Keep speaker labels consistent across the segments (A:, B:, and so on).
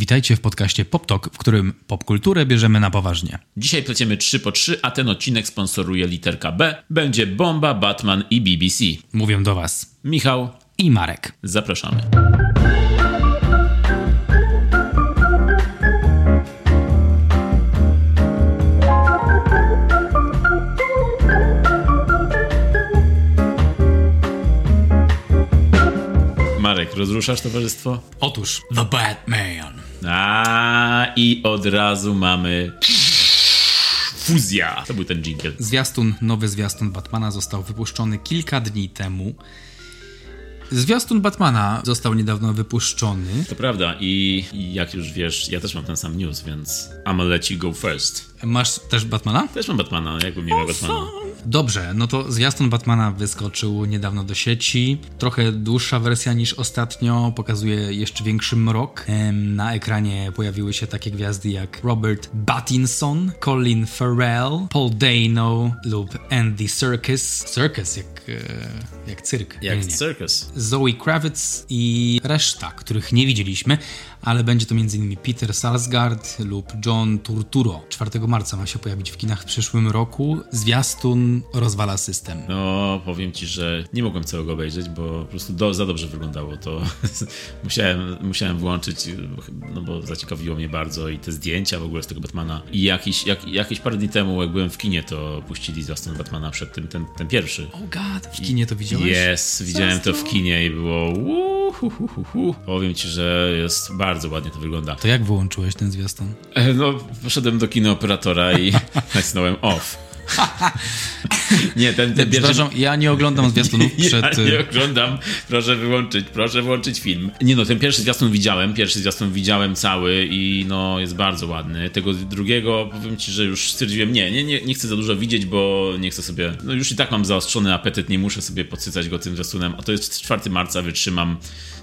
A: Witajcie w podcaście PopTok, w którym popkulturę bierzemy na poważnie.
B: Dzisiaj pleciemy 3 po 3, a ten odcinek sponsoruje literka B. Będzie Bomba, Batman i BBC.
A: Mówią do Was
B: Michał,
A: i Marek.
B: zapraszamy. Marek, rozruszasz towarzystwo?
A: Otóż The Batman.
B: A i od razu mamy fuzja. To był ten jingle.
A: Zwiastun, nowy zwiastun Batmana został wypuszczony kilka dni temu. Zwiastun Batmana został niedawno wypuszczony.
B: To prawda i i jak już wiesz, ja też mam ten sam news, więc I'ma let you go first.
A: Masz też Batmana?
B: Też mam Batmana, jakbym nie miał Batmana.
A: Dobrze, no to zwiastun Batmana wyskoczył niedawno do sieci. Trochę dłuższa wersja niż ostatnio, pokazuje jeszcze większy mrok. Na ekranie pojawiły się takie gwiazdy jak Robert Pattinson, Colin Farrell, Paul Dano lub Andy Serkis. Circus, jak, e, jak cyrk.
B: Jak
A: Nie, nie.
B: circus.
A: Zoe Kravitz i reszta, których nie widzieliśmy, ale będzie to m.in. Peter Sarsgaard lub John Turturro. 4 marca ma się pojawić w kinach w przyszłym roku. Zwiastun rozwala system.
B: No, powiem ci, że nie mogłem całego obejrzeć, bo po prostu do, za dobrze wyglądało to. musiałem, musiałem włączyć, no bo zaciekawiło mnie bardzo i te zdjęcia w ogóle z tego Batmana. I jakiś, jak, jakieś parę dni temu, jak byłem w kinie, to puścili zwiastun Batmana przed tym, ten, ten pierwszy.
A: Oh god, w kinie to widziałeś?
B: Yes, widziałem to w kinie i było Powiem ci, że jest bardzo ładnie to wygląda.
A: To jak wyłączyłeś ten zwiastun?
B: E, No, poszedłem do kinooperatora i nacisnąłem off. Nie, ten, ten pierwszy...
A: Przepraszam, ja nie oglądam zwiastunów przed...
B: Ja nie oglądam, proszę wyłączyć, proszę włączyć film. Nie no, ten pierwszy zwiastun widziałem, pierwszy zwiastun widziałem cały i no jest bardzo ładny. Tego drugiego powiem ci, że już stwierdziłem, nie, nie, nie, nie chcę za dużo widzieć, bo nie chcę sobie, no już i tak mam zaostrzony apetyt, nie muszę sobie podsycać go tym zwiastunem, a to jest 4 marca, wytrzymam.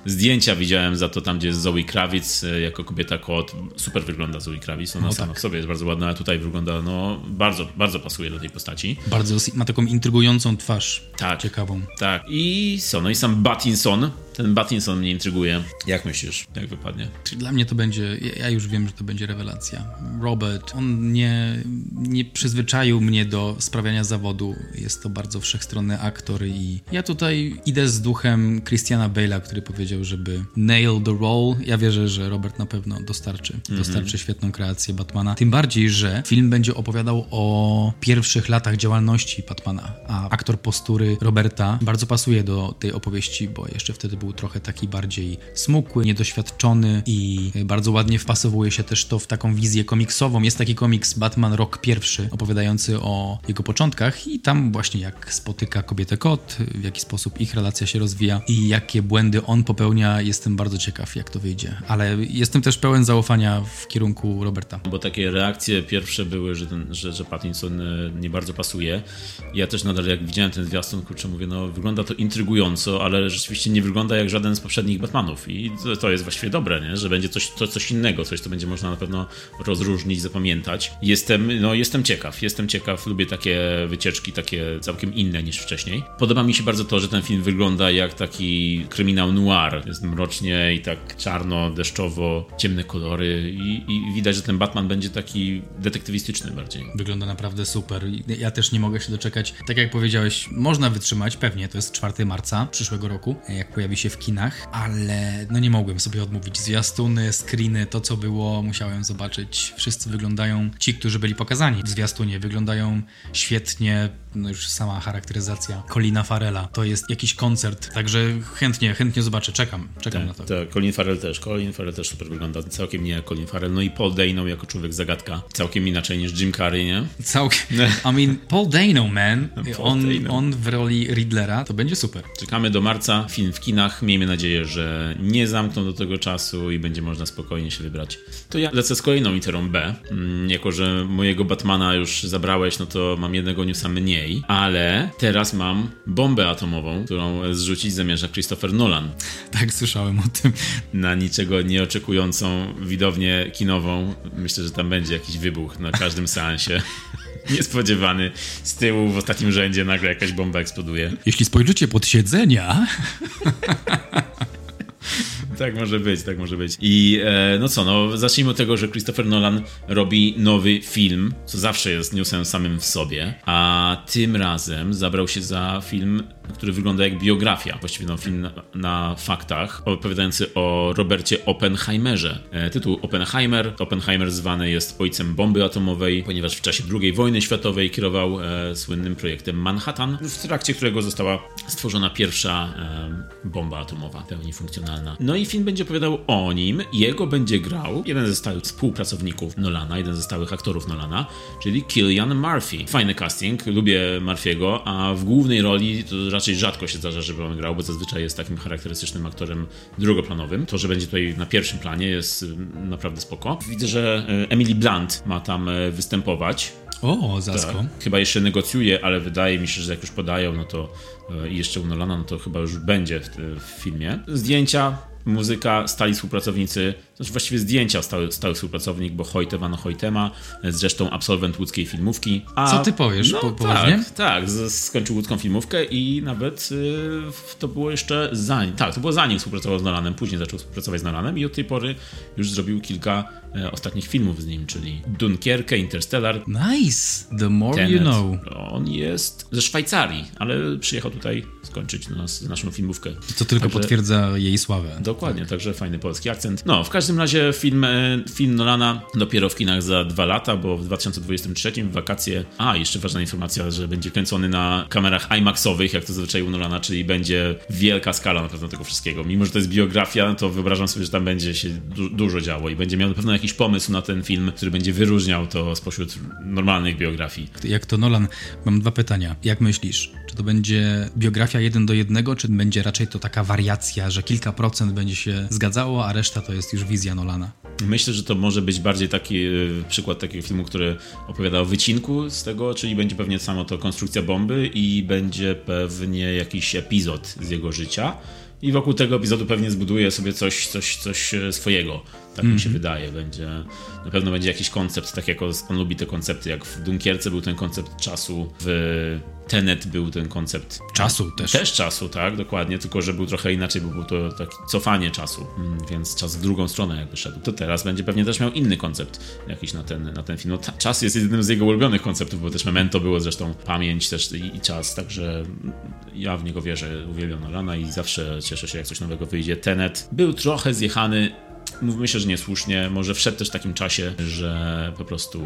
B: Zdjęcia widziałem za to tam, gdzie jest Zoe Kravitz e, jako kobieta kot. Super wygląda Zoe Kravitz, ona sama w sobie jest bardzo ładna, a tutaj wygląda, no bardzo, bardzo pasuje do tej postaci.
A: Bardzo ma taką intrygującą twarz.
B: Tak.
A: Ciekawą.
B: Tak. I co? No i sam Battinson. Ten Battinson mnie intryguje. Jak myślisz? Jak wypadnie?
A: Czyli Dla mnie to będzie, ja- już wiem, że to będzie rewelacja. Robert, on nie, nie przyzwyczaił mnie do sprawiania zawodu. Jest to bardzo wszechstronny aktor i ja tutaj idę z duchem Christiana Bale'a, który powiedział, żeby nail the role. Ja wierzę, że Robert na pewno dostarczy, dostarczy świetną kreację Batmana. Tym bardziej, że film będzie opowiadał o pierwszych latach działalności Batmana, a aktor postury Roberta bardzo pasuje do tej opowieści, bo jeszcze wtedy był trochę taki bardziej smukły, niedoświadczony i bardzo ładnie wpasowuje się też to w taką wizję komiksową. Jest taki komiks Batman Rok pierwszy, opowiadający o jego początkach i tam właśnie jak spotyka kobietę kot, w jaki sposób ich relacja się rozwija i jakie błędy on popełnia, jestem bardzo ciekaw jak to wyjdzie. Ale jestem też pełen zaufania w kierunku Roberta.
B: Bo takie reakcje pierwsze były, że, ten, że, że Pattinson e, nie bardzo pasuje. Ja też nadal jak widziałem ten zwiastun, kurczę, mówię, no wygląda to intrygująco, ale rzeczywiście nie wygląda jak żaden z poprzednich Batmanów i to, jest właściwie dobre, nie? że będzie coś, to coś innego, coś, co będzie można na pewno rozróżnić, zapamiętać. Jestem, no jestem ciekaw, jestem ciekaw, lubię takie wycieczki, takie całkiem inne niż wcześniej. Podoba mi się bardzo to, że ten film wygląda jak taki kryminał noir. Jest mrocznie i tak czarno, deszczowo, ciemne kolory i, i widać, że ten Batman będzie taki detektywistyczny bardziej.
A: Wygląda naprawdę super. Ja też nie mogę się doczekać. Tak jak powiedziałeś, można wytrzymać, pewnie, to jest 4 marca przyszłego roku, jak pojawi się w kinach, ale no nie mogłem sobie odmówić. Zwiastuny, screeny, to co było, musiałem zobaczyć. Wszyscy wyglądają, ci, którzy byli pokazani w zwiastunie, wyglądają świetnie. No już sama charakteryzacja Colina Farela. To jest jakiś koncert, także chętnie, chętnie zobaczę. Czekam, czekam na to.
B: Tak, Colin Farrell też. Colin Farrell też super wygląda. Całkiem nie jak Colin Farrell. No i Paul Dano jako człowiek zagadka. Całkiem inaczej niż Jim Carrey, nie?
A: Całkiem. I mean, Paul Dano, man.
B: Paul
A: On,
B: Dano.
A: on w roli Riddlera, to będzie super.
B: Czekamy do marca, film w kinach. Miejmy nadzieję, że nie zamkną do tego czasu i będzie można spokojnie się wybrać. To ja lecę z kolejną literą B. Mm, Jako, że mojego Batmana już zabrałeś, no to mam jednego newsa mniej, ale teraz mam bombę atomową, którą zrzucić zamierza Christopher Nolan
A: Tak, słyszałem o tym.
B: na niczego nieoczekującą widownię kinową. Myślę, że tam będzie jakiś wybuch na każdym seansie. Niespodziewany. Z tyłu w ostatnim rzędzie nagle jakaś bomba eksploduje.
A: Jeśli spojrzycie pod siedzenia,
B: tak może być, tak może być. I e, no co, no zacznijmy od tego, że Christopher Nolan robi nowy film, co zawsze jest newsem samym w sobie, a tym razem zabrał się za film który wygląda jak biografia, właściwie no, film na, na, faktach, opowiadający o Robercie Oppenheimerze. E, tytuł Oppenheimer. Oppenheimer zwany jest ojcem bomby atomowej, ponieważ w czasie II wojny światowej kierował e, słynnym projektem Manhattan, w trakcie którego została stworzona pierwsza e, bomba atomowa, pełni funkcjonalna. No i film będzie opowiadał o nim, jego będzie grał jeden ze stałych współpracowników Nolana, jeden ze stałych aktorów Nolana, czyli Killian Murphy. Fajny casting, lubię Murphy'ego, a w głównej roli to raczej rzadko się zdarza, żeby on grał, bo zazwyczaj jest takim charakterystycznym aktorem drugoplanowym. To, że będzie tutaj na pierwszym planie jest mm, naprawdę spoko. Widzę, że e, Emily Blunt ma tam e, występować.
A: O, zasko. Tak.
B: Chyba jeszcze negocjuje, ale wydaje mi się, że jak już podają, no to e, i jeszcze u Nolana, no to chyba już będzie w, w filmie. Zdjęcia muzyka, stali współpracownicy, znaczy właściwie zdjęcia stały, stały współpracownik, bo Hojte van Hojtema, zresztą absolwent łódzkiej filmówki.
A: A, Co ty powiesz? No, po,
B: tak, tak, skończył łódzką filmówkę i nawet y, to było jeszcze zanim, tak, to było zanim współpracował z Nolanem, później zaczął współpracować z Nolanem i od tej pory już zrobił kilka e, ostatnich filmów z nim, czyli Dunkierkę, Interstellar.
A: Nice! The more Tenet. you know.
B: On jest ze Szwajcarii, ale przyjechał tutaj skończyć nas, naszą filmówkę.
A: Co tylko Także... potwierdza jej sławę.
B: Dokładnie, tak. także fajny polski akcent. No, w każdym razie film, e, film Nolana dopiero w kinach za dwa lata, bo w 2023 w wakacje. A, jeszcze ważna informacja, że będzie kręcony na kamerach IMAXowych, jak to zazwyczaj u Nolana, czyli będzie wielka skala na pewno tego wszystkiego. Mimo, że to jest biografia, to wyobrażam sobie, że tam będzie się du dużo działo i będzie miał na pewno jakiś pomysł na ten film, który będzie wyróżniał to spośród normalnych biografii.
A: Jak to Nolan, mam dwa pytania. Jak myślisz, czy to będzie biografia jeden do jednego, czy będzie raczej to taka wariacja, że kilka procent będzie się zgadzało, a reszta to jest już wizja Nolana?
B: Myślę, że to może być bardziej taki y, przykład takiego filmu, który opowiada o wycinku z tego, czyli będzie pewnie samo to konstrukcja bomby i będzie pewnie jakiś epizod z jego życia i wokół tego epizodu pewnie zbuduje sobie coś, coś, coś e, swojego. Tak mm mi się mhm. wydaje. Będzie, na pewno będzie jakiś koncept, tak jak on lubi te koncepty, jak w Dunkierce był ten koncept czasu, w Tenet był ten koncept
A: czasu też.
B: Też czasu, tak, dokładnie, tylko że był trochę inaczej, bo było to takie cofanie czasu, mm, więc czas w drugą stronę jakby szedł. To teraz będzie pewnie też miał inny koncept jakiś na ten, na ten film. No, czas jest jednym z jego ulubionych konceptów, bo też Memento było zresztą pamięć też i, i czas, także ja w niego wierzę, uwielbiam Nolana i zawsze cieszę się, jak coś nowego wyjdzie. Tenet był trochę zjechany myślę, że niesłusznie, może wszedł też w takim czasie, że po prostu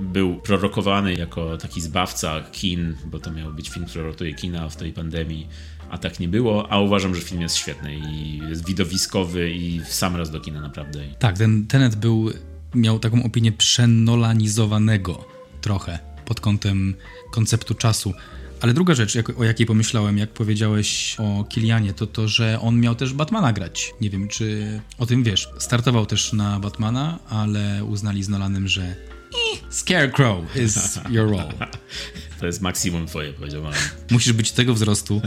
B: był prorokowany jako taki zbawca kin, bo to miał być film, który ratuje kina w tej pandemii, a tak nie było, a uważam, że film jest świetny i jest widowiskowy i w sam raz do kina naprawdę.
A: Tak, ten Tenet był, miał taką opinię przenolanizowanego trochę pod kątem konceptu czasu. Ale druga rzecz, jak, o jakiej pomyślałem, jak powiedziałeś o Kilianie, to to, że on miał też Batmana grać. Nie wiem, czy o tym wiesz. Startował też na Batmana, ale uznali z Nolanem, że Scarecrow is your role.
B: To jest maksimum twoje, powiedziałem.
A: Musisz być tego wzrostu.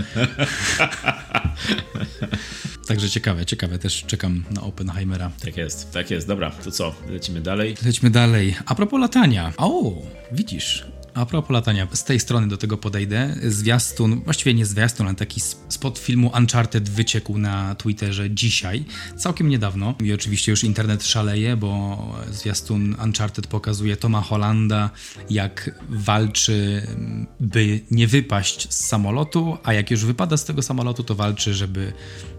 A: Także ciekawe, ciekawe. Też czekam na Oppenheimera.
B: Tak jest, tak jest. Dobra, to co? Lecimy dalej?
A: Lecimy dalej. A propos latania. O, widzisz, a propos latania, z tej strony do tego podejdę. Zwiastun, właściwie nie zwiastun, ale taki spot filmu Uncharted wyciekł na Twitterze dzisiaj, całkiem niedawno. I oczywiście już internet szaleje, bo zwiastun Uncharted pokazuje Toma Hollanda, jak walczy, by nie wypaść z samolotu, a jak już wypada z tego samolotu, to walczy, żeby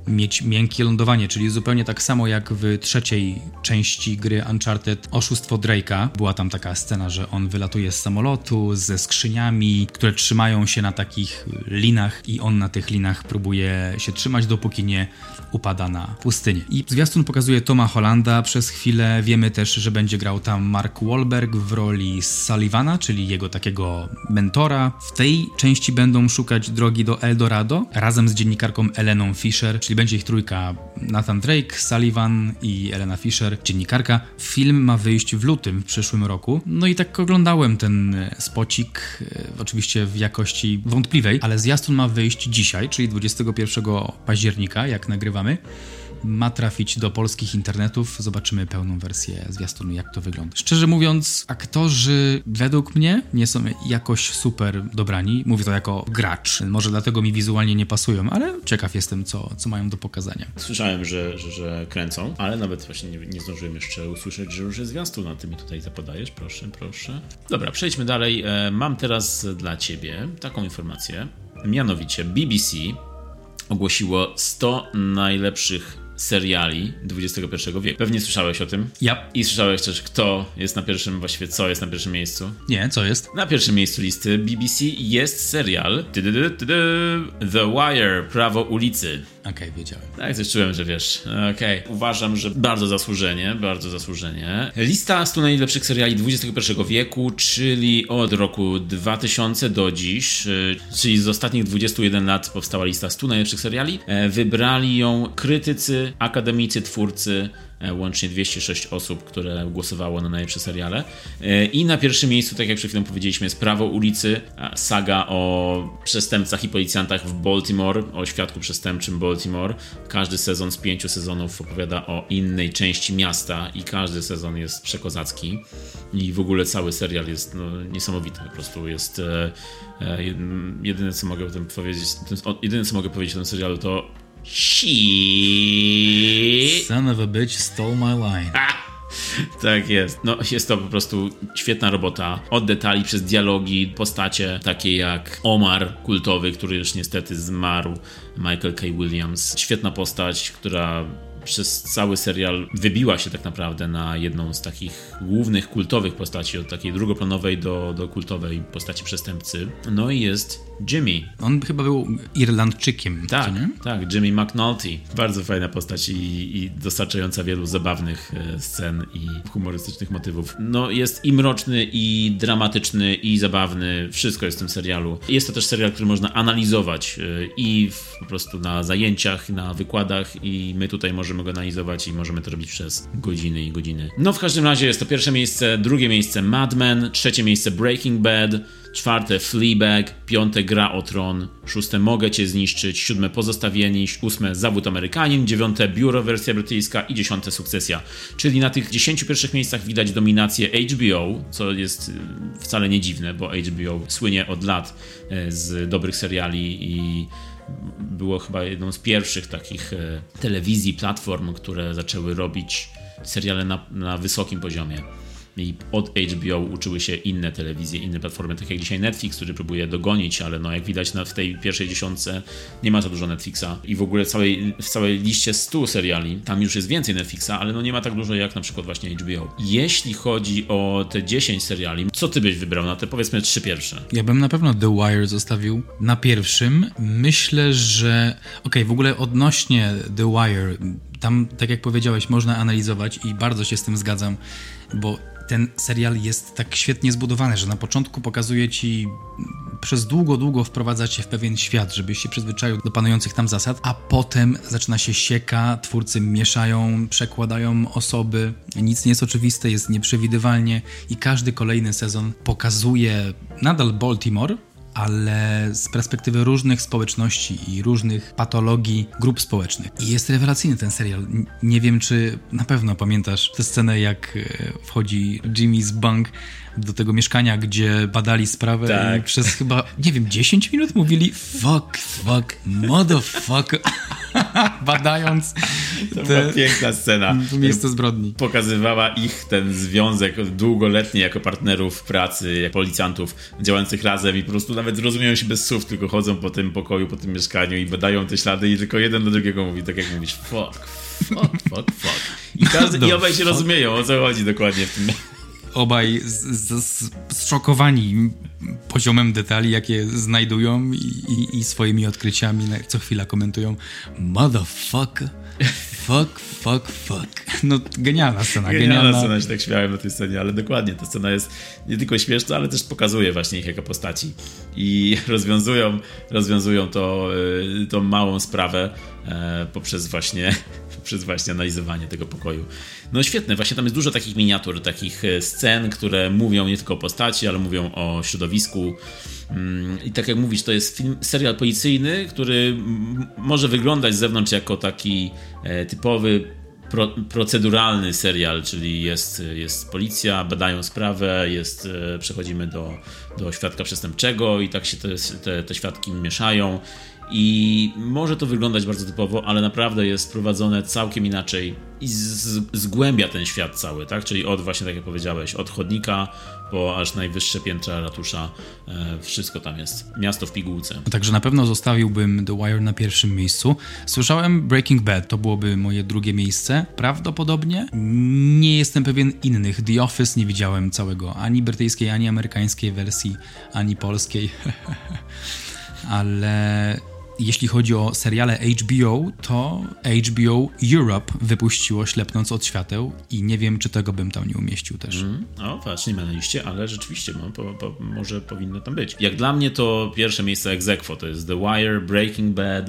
A: mieć miękkie lądowanie, czyli zupełnie tak samo jak w trzeciej części gry Uncharted Oszustwo Drake'a. Była tam taka scena, że on wylatuje z samolotu ze skrzyniami, które trzymają się na takich linach i on na tych linach próbuje się trzymać, dopóki nie upada na pustynię. I zwiastun pokazuje Toma Hollanda przez chwilę. Wiemy też, że będzie grał tam Mark Wahlberg w roli Sullivana, czyli jego takiego mentora. W tej części będą szukać drogi do Eldorado razem z dziennikarką Eleną Fisher, czyli będzie ich trójka Nathan Drake, Sullivan i Elena Fisher, dziennikarka. Film ma wyjść w lutym w przyszłym roku. No i tak oglądałem ten spocik, e, oczywiście w jakości wątpliwej, ale zwiastun ma wyjść dzisiaj, czyli 21 października, jak nagrywamy. Ma trafić do polskich internetów. Zobaczymy pełną wersję zwiastunu, jak to wygląda. Szczerze mówiąc, aktorzy według mnie nie są jakoś super dobrani. Mówię to jako gracz. Może dlatego mi wizualnie nie pasują, ale ciekaw jestem, co, co mają do pokazania.
B: Słyszałem, że, że, że kręcą, ale nawet właśnie nie, nie zdążyłem jeszcze usłyszeć, że już jest zwiastun, a ty mi tutaj zapodajesz. Proszę, proszę. Dobra, przejdźmy dalej. E, mam teraz dla ciebie taką informację. Mianowicie BBC ogłosiło 100 najlepszych seriali XXI wieku. Pewnie słyszałeś o tym.
A: Ja.
B: I słyszałeś też, kto jest na pierwszym, właściwie co jest na pierwszym miejscu.
A: Nie, co jest?
B: Na pierwszym miejscu listy BBC jest serial The Wire, Prawo ulicy.
A: Okej, okay, wiedziałem.
B: Tak, coś czułem, że wiesz. Okej. Okay. Uważam, że bardzo zasłużenie, bardzo zasłużenie. Lista 100 najlepszych seriali XXI wieku, czyli od roku 2000 do dziś, y, czyli z ostatnich 21 lat powstała lista 100 najlepszych seriali. E, wybrali ją krytycy, akademicy, twórcy, E, łącznie 206 osób, które głosowało na najlepsze seriale. E, I na pierwszym miejscu, tak jak przed chwilą powiedzieliśmy, jest Prawo ulicy, saga o przestępcach i policjantach w Baltimore, o świadku przestępczym Baltimore. Każdy sezon z pięciu sezonów opowiada o innej części miasta i każdy sezon jest przekozacki. I w ogóle cały serial jest no, niesamowity, po prostu jest e, e, jedyne co mogę o tym powiedzieć, jedyne co mogę powiedzieć o tym serialu to Shit.
A: Son of a bitch stole my line.
B: Tak jest. No, jest to po prostu świetna robota. Od detali przez dialogi, postacie takie jak Omar kultowy, który już niestety zmarł, Michael K. Williams. Świetna postać, która przez cały serial wybiła się tak naprawdę na jedną z takich głównych kultowych postaci, od takiej drugoplanowej do, do kultowej postaci przestępcy. No i jest Jimmy.
A: On chyba był Irlandczykiem.
B: Tak, tak, Jimmy McNulty. Bardzo fajna postać i, i dostarczająca wielu zabawnych e, scen i humorystycznych motywów. No jest i mroczny, i dramatyczny, i zabawny. Wszystko jest w tym serialu. Jest to też serial, który można analizować e, i w, po prostu na zajęciach, na wykładach i my tutaj możemy możemy go analizować i możemy to robić przez godziny i godziny. No w każdym razie jest to pierwsze miejsce, drugie miejsce Mad Men, trzecie miejsce Breaking Bad, czwarte Fleabag, piąte Gra o Tron, szóste Mogę Cię Zniszczyć, siódme Pozostawieni, ósme Zawód Amerykanin, dziewiąte Biuro wersja brytyjska i dziesiąte Sukcesja. Czyli na tych dziesięciu pierwszych miejscach widać dominację HBO, co jest y, wcale nie dziwne, bo HBO słynie od lat y, z dobrych seriali i było chyba jedną z pierwszych takich e, telewizji, platform, które zaczęły robić seriale na, na wysokim poziomie i od HBO uczyły się inne telewizje, inne platformy, tak jak dzisiaj Netflix, który próbuje dogonić, ale no jak widać w tej pierwszej dziesiątce nie ma za dużo Netflixa i w ogóle całej, w całej liście 100 seriali, tam już jest więcej Netflixa, ale no nie ma tak dużo jak na przykład właśnie HBO. Jeśli chodzi o te 10 seriali, co ty byś wybrał na te powiedzmy trzy pierwsze?
A: Ja bym na pewno The Wire zostawił na pierwszym. Myślę, że okej, okay, w ogóle odnośnie The Wire, tam tak jak powiedziałeś, można analizować i bardzo się z tym zgadzam, bo ten serial jest tak świetnie zbudowany, że na początku pokazuje ci przez długo, długo wprowadza cię w pewien świat, żebyś się przyzwyczaił do panujących tam zasad, a potem zaczyna się sieka, twórcy mieszają, przekładają osoby, nic nie jest oczywiste, jest nieprzewidywalnie i każdy kolejny sezon pokazuje nadal Baltimore, ale z perspektywy różnych społeczności i różnych patologii grup społecznych. I jest rewelacyjny ten serial. Nie wiem, czy na pewno pamiętasz tę scenę, jak e, wchodzi Jimmy z bank do tego mieszkania, gdzie badali sprawę tak. i przez chyba, nie wiem, 10 minut mówili fuck, fuck, motherfucker. Badając.
B: To te... była piękna scena.
A: Miejsce zbrodni.
B: Pokazywała ich ten związek długoletni jako partnerów pracy, jak policjantów działających razem i po prostu nawet rozumieją się bez słów, tylko chodzą po tym pokoju, po tym mieszkaniu i badają te ślady i tylko jeden do drugiego mówi, tak jak mówisz, fuck, fuck, fuck, fuck. I, każdy, i obaj się rozumieją, o co chodzi dokładnie w tym
A: obaj zszokowani poziomem detali, jakie znajdują i, i, i, swoimi odkryciami co chwila komentują motherfucker, fuck, fuck, fuck. No genialna scena.
B: Genialna, genialna scena, się tak śmiałem na tej scenie, ale dokładnie, ta scena jest nie tylko śmieszna, ale też pokazuje właśnie ich jako postaci i rozwiązują, rozwiązują to, y, tą małą sprawę e, poprzez właśnie przez właśnie analizowanie tego pokoju. No świetne, właśnie tam jest dużo takich miniatur, takich e, scen, które mówią nie tylko o postaci, ale mówią o środowisku. Mm, I tak jak mówisz, to jest film, serial policyjny, który może wyglądać z zewnątrz jako taki e, typowy pro, proceduralny serial, czyli jest, jest policja, badają sprawę, jest, e, przechodzimy do, do świadka przestępczego i tak się te, te, te świadki mieszają i może to wyglądać bardzo typowo, ale naprawdę jest prowadzone całkiem inaczej i z, zgłębia ten świat cały, tak? Czyli od właśnie, tak jak powiedziałeś, od chodnika po aż najwyższe piętra ratusza, e, wszystko tam jest. Miasto w pigułce.
A: Także na pewno zostawiłbym The Wire na pierwszym miejscu. Słyszałem Breaking Bad, to byłoby moje drugie miejsce. Prawdopodobnie nie jestem pewien innych. The Office nie widziałem całego, ani brytyjskiej, ani amerykańskiej wersji, ani polskiej. Ale jeśli chodzi o seriale HBO, to HBO Europe wypuściło Ślepnąc od świateł i nie wiem, czy tego bym tam nie umieścił też. Mm,
B: o, patrz, nie ma na liście, ale rzeczywiście no, może powinno tam być. Jak dla mnie to pierwsze miejsce egzekwo to jest The Wire, Breaking Bad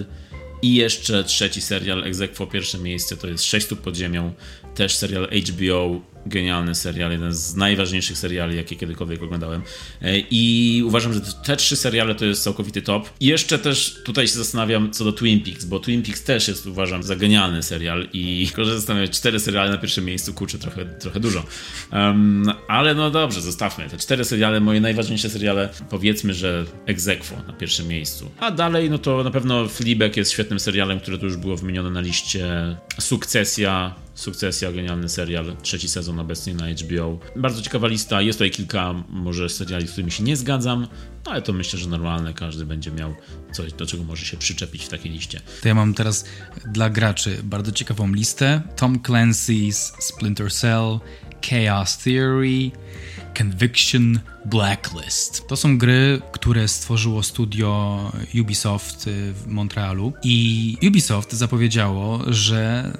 B: i jeszcze trzeci serial egzekwo, pierwsze miejsce to jest Sześć stóp pod ziemią, też serial HBO genialny serial, jeden z najważniejszych seriali, jakie kiedykolwiek oglądałem. E, I uważam, że te trzy seriale to jest całkowity top. I jeszcze też tutaj się zastanawiam co do Twin Peaks, bo Twin Peaks też jest uważam za genialny serial i że zastanawiam cztery seriale na pierwszym miejscu, kurczę, trochę, trochę dużo. Um, ale no dobrze, zostawmy. Te cztery seriale, moje najważniejsze seriale, powiedzmy, że Exequo na pierwszym miejscu. A dalej, no to na pewno Fleabag jest świetnym serialem, które tu już było wymienione na liście. Sukcesja, Sukcesja, genialny serial, trzeci sezon obecnie na HBO. Bardzo ciekawa lista, jest tutaj kilka może seriali, z którymi się nie zgadzam, no ale to myślę, że normalne, każdy będzie miał coś, do czego może się przyczepić w takiej liście.
A: To ja mam teraz dla graczy bardzo ciekawą listę. Tom Clancy's Splinter Cell, Chaos Theory, Conviction, Blacklist. To są gry, które stworzyło studio Ubisoft w Montrealu i Ubisoft zapowiedziało, że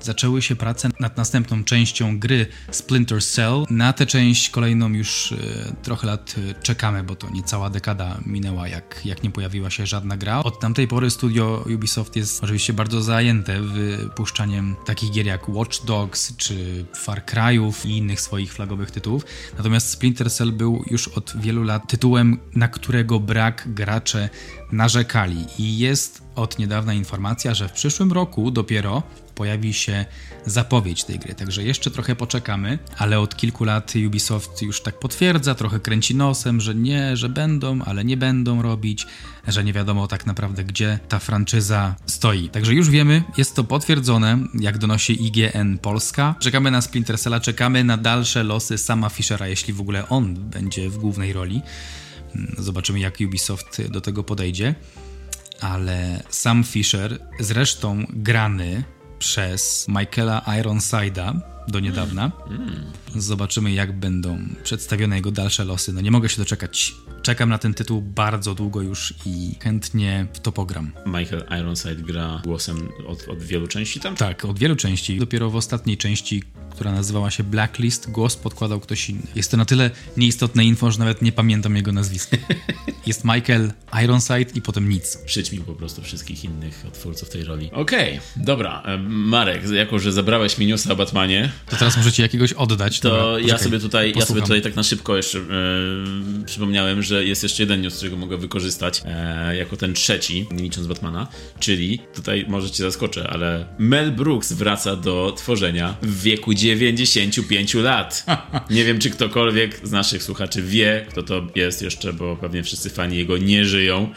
A: zaczęły się prace nad następną częścią gry Splinter Cell. Na tę część kolejną już e, trochę lat czekamy, bo to niecała dekada minęła, jak, jak nie pojawiła się żadna gra. Od tamtej pory studio Ubisoft jest oczywiście bardzo zajęte wypuszczaniem takich gier jak Watch Dogs czy Far Cry'ów i innych swoich flagowych tytułów. Natomiast Splinter Cell był już od wielu lat tytułem, na którego brak gracze narzekali. I jest od niedawna informacja, że w przyszłym roku dopiero pojawi się zapowiedź tej gry. Także jeszcze trochę poczekamy, ale od kilku lat Ubisoft już tak potwierdza, trochę kręci nosem, że nie, że będą, ale nie będą robić, że nie wiadomo tak naprawdę gdzie ta franczyza stoi. Także już wiemy, jest to potwierdzone, jak donosi IGN Polska. Czekamy na Splinter Cella, czekamy na dalsze losy sama Fischera, jeśli w ogóle on będzie w głównej roli. Zobaczymy, jak Ubisoft do tego podejdzie. Ale sam Fisher, zresztą grany przez Michaela Ironside'a do niedawna. Zobaczymy, jak będą przedstawione jego dalsze losy. No nie mogę się doczekać. Czekam na ten tytuł bardzo długo już i chętnie w to pogram.
B: Michael Ironside gra głosem od, od wielu części tam?
A: Tak, od wielu części. Dopiero w ostatniej części, która nazywała się Blacklist, głos podkładał ktoś inny. Jest to na tyle nieistotne info, że nawet nie pamiętam jego nazwiska. Jest Michael Ironside i potem nic.
B: Przyćmił po prostu wszystkich innych twórców tej roli. Okej, okay, dobra. Marek, jako że zabrałeś mi newsa o Batmanie...
A: To teraz możecie jakiegoś oddać.
B: To dobra, ja, sobie tutaj, ja sobie tutaj tak na szybko jeszcze e, przypomniałem, że jest jeszcze jeden news, którego mogę wykorzystać e, jako ten trzeci, nie licząc Batmana, czyli tutaj może cię zaskoczę, ale Mel Brooks wraca do tworzenia w wieku 95 lat. Nie wiem, czy ktokolwiek z naszych słuchaczy wie, kto to jest jeszcze, bo pewnie wszyscy fani jego nie żyją.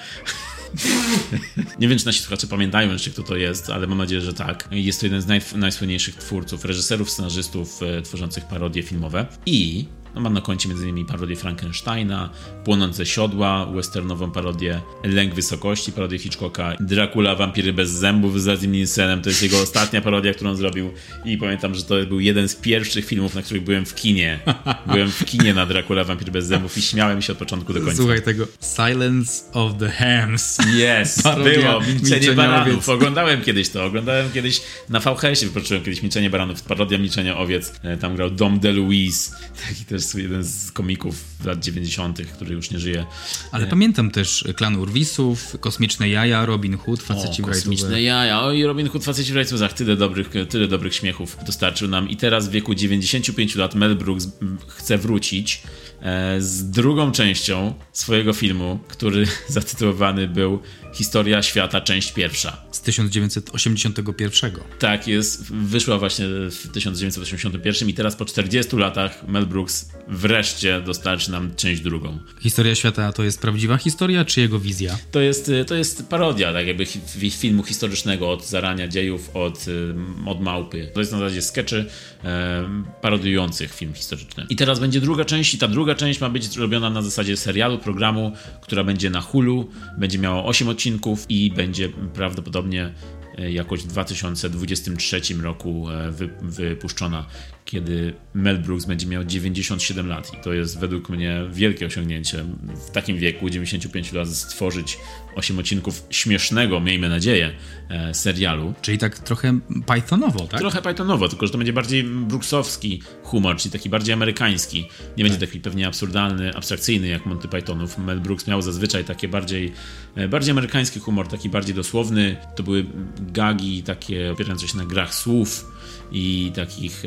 B: Nie wiem, czy nasi słuchacze pamiętają jeszcze, kto to jest, ale mam nadzieję, że tak. Jest to jeden z naj, najsłynniejszych twórców, reżyserów, scenarzystów e, tworzących parodie filmowe. I no, mam na koncie m.in. parodię Frankensteina, Płonące siodła, westernową parodię Lęk wysokości, parodię Hitchcocka, Dracula, Wampiry bez zębów z Lazim Nielsenem. To jest jego ostatnia parodia, którą zrobił i pamiętam, że to był jeden z pierwszych filmów, na których byłem w kinie. Byłem w kinie na Dracula, Wampiry bez zębów i śmiałem się od początku do końca.
A: Słuchaj tego Silence of the Hams.
B: Yes, parodia było. Milczenie baranów. Owiec. Oglądałem kiedyś to. Oglądałem kiedyś na VHS-ie, wypoczyłem kiedyś Milczenie baranów, parodia Milczenia owiec. E, tam grał Dom DeLuise. Taki też też jeden z komików lat 90., który już nie żyje.
A: Ale pamiętam też Klan Urwisów, Kosmiczne Jaja, Robin Hood, Faceci
B: o,
A: w
B: kosmiczne jaja. Oj, Robin Hood, faceci w rajtuzach. Tyle dobrych, tyle dobrych śmiechów dostarczył nam. I teraz w wieku 95 lat Mel Brooks chce wrócić e, z drugą częścią swojego filmu, który zatytułowany był Historia Świata, część pierwsza.
A: Z 1981.
B: Tak jest, wyszła właśnie w 1981 i teraz po 40 latach Mel Brooks wreszcie dostarczy nam część drugą.
A: Historia świata to jest prawdziwa historia, czy jego wizja?
B: To jest, to jest parodia tak jakby filmu historycznego od zarania dziejów, od, ym, od małpy. To jest na zasadzie skeczy em, parodiujących film historyczny. I teraz będzie druga część i ta druga część ma być robiona na zasadzie serialu, programu, która będzie na Hulu, będzie miała 8 odcinków i będzie prawdopodobnie e, jakoś w 2023 roku e, wy, wypuszczona, kiedy Mel Brooks będzie miał 97 lat. I to jest według mnie wielkie osiągnięcie w takim wieku, 95 lat, stworzyć 8 odcinków śmiesznego, miejmy nadzieję, e, serialu.
A: Czyli tak trochę Pythonowo, tak?
B: Trochę Pythonowo, tylko że to będzie bardziej brooksowski humor, czyli taki bardziej amerykański. Nie będzie taki pewnie absurdalny, abstrakcyjny jak Monty Pythonów. Mel Brooks miał zazwyczaj takie bardziej, e, bardziej amerykański humor, taki bardziej dosłowny. To były gagi takie opierające się na grach słów i takich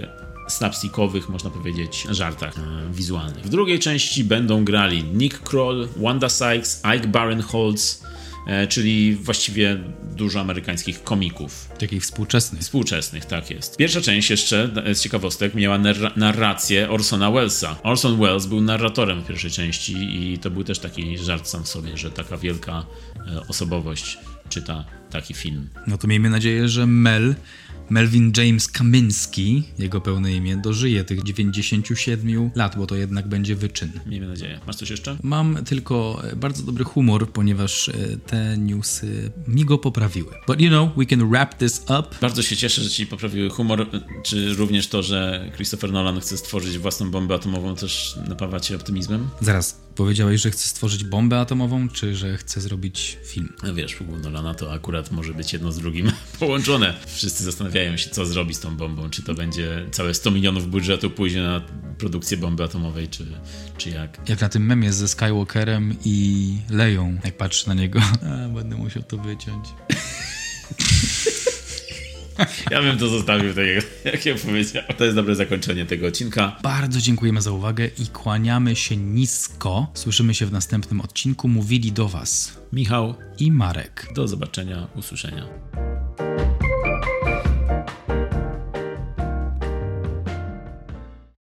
B: slapstickowych, można powiedzieć, żartach e, wizualnych. W drugiej części będą grali Nick Kroll, Wanda Sykes, Ike Barinholtz, e, czyli właściwie dużo amerykańskich komików.
A: Takich współczesnych.
B: Współczesnych, tak jest. Pierwsza część jeszcze z ciekawostek miała narra- narrację Orsona Wellesa. Orson Welles był narratorem w pierwszej części i to był też taki żart sam w sobie, że taka wielka e, osobowość czyta taki film.
A: No to miejmy nadzieję, że Mel, Melvin James Kamiński, jego pełne imię, dożyje tych 97 lat, bo to jednak będzie wyczyn.
B: Miejmy nadzieję. Masz coś jeszcze?
A: Mam tylko e, bardzo dobry humor, ponieważ e, te newsy mi go poprawiły. But you know, we can wrap this up.
B: Bardzo się cieszę, że ci poprawiły humor, czy również to, że Christopher Nolan chce stworzyć własną bombę atomową też napawa cię optymizmem?
A: Zaraz, powiedziałeś, że chce stworzyć bombę atomową, czy że chce zrobić film?
B: No wiesz, u Nolana to akurat może być jedno z drugim połączone. Wszyscy zastanawiają się, co zrobi z tą bombą. Czy to będzie całe 100 milionów budżetu pójdzie na produkcję bomby atomowej, czy, czy jak?
A: Jak na tym memie ze Skywalkerem i Leją, jak patrzę na niego. A, będę musiał to wyciąć.
B: Ja bym to zostawił tak, jak, ja powiedziałem. To jest dobre zakończenie tego odcinka.
A: Bardzo dziękujemy za uwagę i kłaniamy się nisko. Słyszymy się w następnym odcinku. Mówili do Was
B: Michał,
A: i Marek.
B: do zobaczenia, usłyszenia.